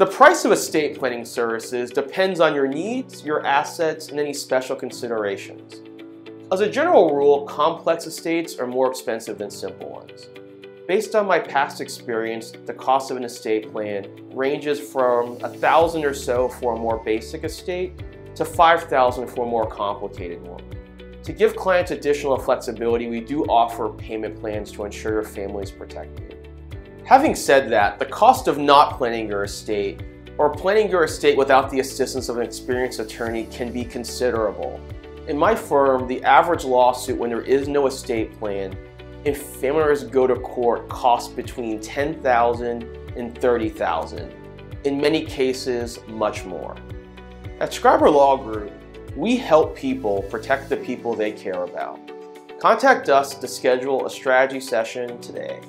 The price of estate planning services depends on your needs, your assets, and any special considerations. As a general rule, complex estates are more expensive than simple ones. Based on my past experience, the cost of an estate plan ranges from a thousand or so for a more basic estate to 5,000 for a more complicated one. To give clients additional flexibility, we do offer payment plans to ensure your family is protected. Having said that, the cost of not planning your estate or planning your estate without the assistance of an experienced attorney can be considerable. In my firm, the average lawsuit when there is no estate plan, if family members go to court, costs between $10,000 and $30,000. In many cases, much more. At Scriber Law Group, we help people protect the people they care about. Contact us to schedule a strategy session today.